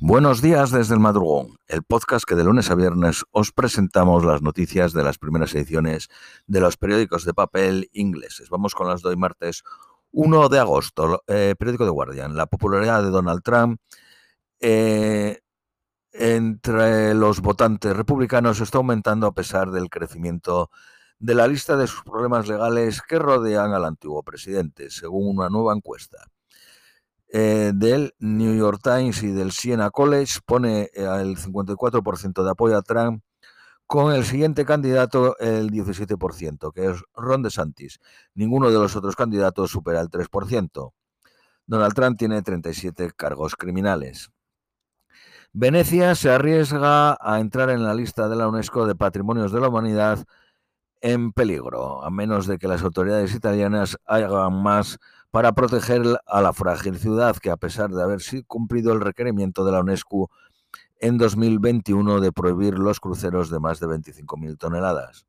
Buenos días desde el madrugón, el podcast que de lunes a viernes os presentamos las noticias de las primeras ediciones de los periódicos de papel ingleses. Vamos con las de martes 1 de agosto, eh, periódico de Guardian. La popularidad de Donald Trump eh, entre los votantes republicanos está aumentando a pesar del crecimiento de la lista de sus problemas legales que rodean al antiguo presidente, según una nueva encuesta. Eh, del New York Times y del Siena College pone el 54% de apoyo a Trump, con el siguiente candidato el 17%, que es Ron DeSantis. Ninguno de los otros candidatos supera el 3%. Donald Trump tiene 37 cargos criminales. Venecia se arriesga a entrar en la lista de la UNESCO de Patrimonios de la Humanidad en peligro, a menos de que las autoridades italianas hagan más para proteger a la frágil ciudad que, a pesar de haber cumplido el requerimiento de la UNESCO en 2021 de prohibir los cruceros de más de 25.000 toneladas.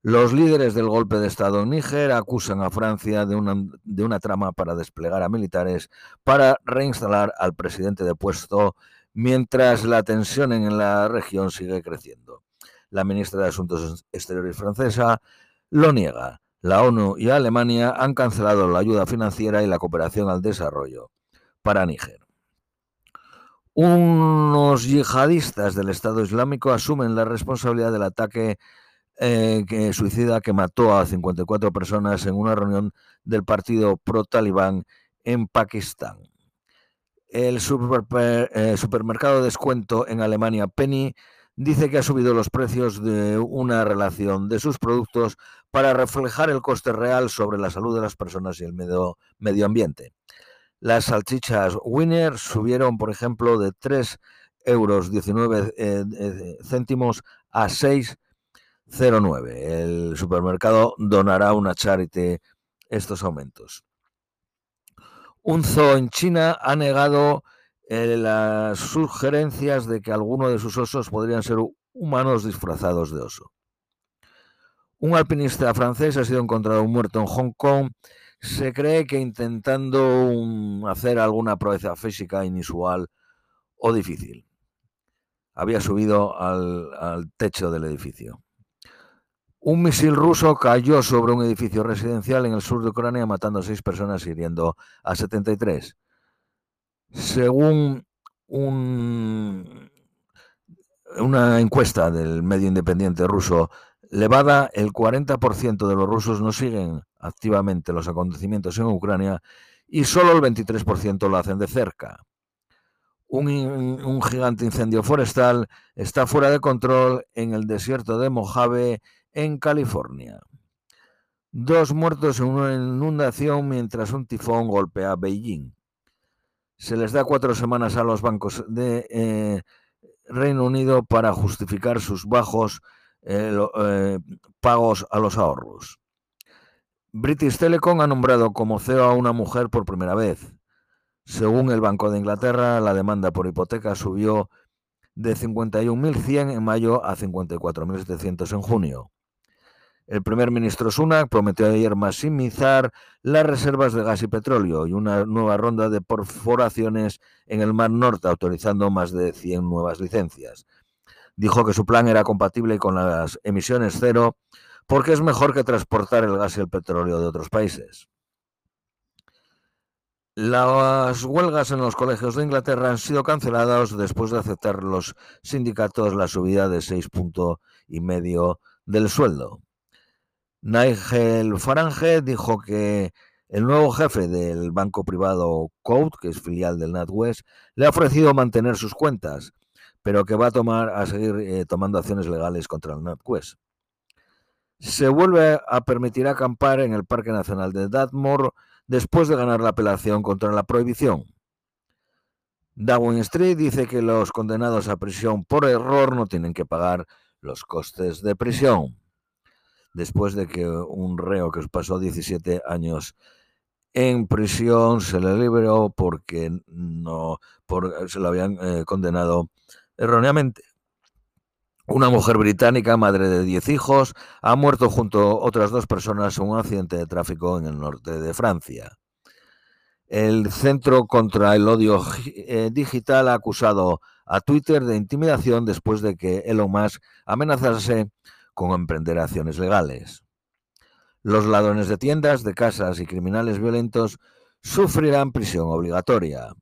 Los líderes del golpe de Estado en Níger acusan a Francia de una, de una trama para desplegar a militares para reinstalar al presidente de puesto mientras la tensión en la región sigue creciendo. La ministra de Asuntos Exteriores francesa lo niega. La ONU y Alemania han cancelado la ayuda financiera y la cooperación al desarrollo para Níger. Unos yihadistas del Estado Islámico asumen la responsabilidad del ataque eh, suicida que mató a 54 personas en una reunión del partido pro-talibán en Pakistán. El eh, supermercado de descuento en Alemania Penny dice que ha subido los precios de una relación de sus productos para reflejar el coste real sobre la salud de las personas y el medio, ambiente. Las salchichas Winner subieron, por ejemplo, de 3 euros 19 eh, eh, céntimos a 6,09. El supermercado donará una charity estos aumentos. Un zoo en China ha negado eh, las sugerencias de que algunos de sus osos podrían ser humanos disfrazados de oso. Un alpinista francés ha sido encontrado muerto en Hong Kong. Se cree que intentando hacer alguna proeza física inusual o difícil. Había subido al, al techo del edificio. Un misil ruso cayó sobre un edificio residencial en el sur de Ucrania, matando a seis personas y hiriendo a 73. Según una encuesta del medio independiente ruso Levada, el 40% de los rusos no siguen activamente los acontecimientos en Ucrania y solo el 23% lo hacen de cerca. Un, un, gigante incendio forestal está fuera de control en el desierto de Mojave, en California. Dos muertos en una inundación mientras un tifón golpea Beijing se les da cuatro semanas a los bancos de eh, Reino Unido para justificar sus bajos eh, eh, pagos a los ahorros. British Telecom ha nombrado como CEO a una mujer por primera vez. Según el Banco de Inglaterra, la demanda por hipoteca subió de 51.100 en mayo a 54.700 en junio. El primer ministro Sunak prometió ayer maximizar las reservas de gas y petróleo y una nueva ronda de perforaciones en el Mar Norte, autorizando más de 100 nuevas licencias. Dijo que su plan era compatible con las emisiones cero porque es mejor que transportar el gas y el petróleo de otros países. Las huelgas en los colegios de Inglaterra han sido canceladas después de aceptar los sindicatos la subida de seis puntos y medio del sueldo. Nigel Farage dijo que el nuevo jefe del banco privado Code, que es filial del NatWest, le ha ofrecido mantener sus cuentas, pero que va a tomar a seguir eh, tomando acciones legales contra el NatWest. Se vuelve a permitir acampar en el Parque Nacional de Dartmoor después de ganar la apelación contra la prohibición. Darwin Street dice que los condenados a prisión por error no tienen que pagar los costes de prisión después de que un reo que pasó 17 años en prisión se le liberó porque no se lo habían eh, condenado erróneamente. Una mujer británica, madre de 10 hijos, ha muerto junto a otras dos personas en un accidente de tráfico en el norte de Francia. El Centro contra el Odio eh, Digital ha acusado a Twitter de intimidación después de que Elon Musk amenazase con emprender acciones legales. Los ladrones de tiendas, de casas y criminales violentos sufrirán prisión obligatoria.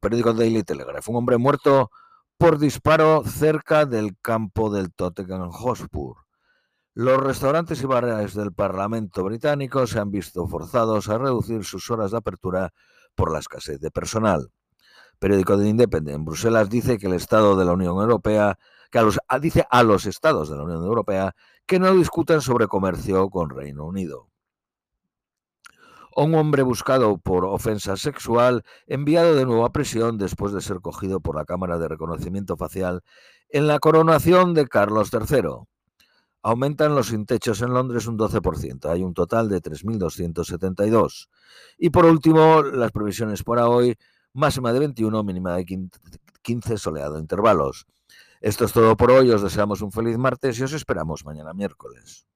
periódico Daily Telegraph. Un hombre muerto por disparo cerca del campo del Tottenham Hotspur. Los restaurantes y bares del Parlamento británico se han visto forzados a reducir sus horas de apertura por la escasez de personal. Periódico de Independent en Bruselas dice que el Estado de la Unión Europea, que a los, dice a los Estados de la Unión Europea que no discutan sobre comercio con Reino Unido. Un hombre buscado por ofensa sexual, enviado de nuevo a prisión después de ser cogido por la Cámara de Reconocimiento Facial en la coronación de Carlos III. Aumentan los intechos en Londres un 12%. Hay un total de 3.272. Y por último, las previsiones para hoy, máxima de 21, mínima de 15, soleado intervalos. Esto es todo por hoy. Os deseamos un feliz martes y os esperamos mañana miércoles.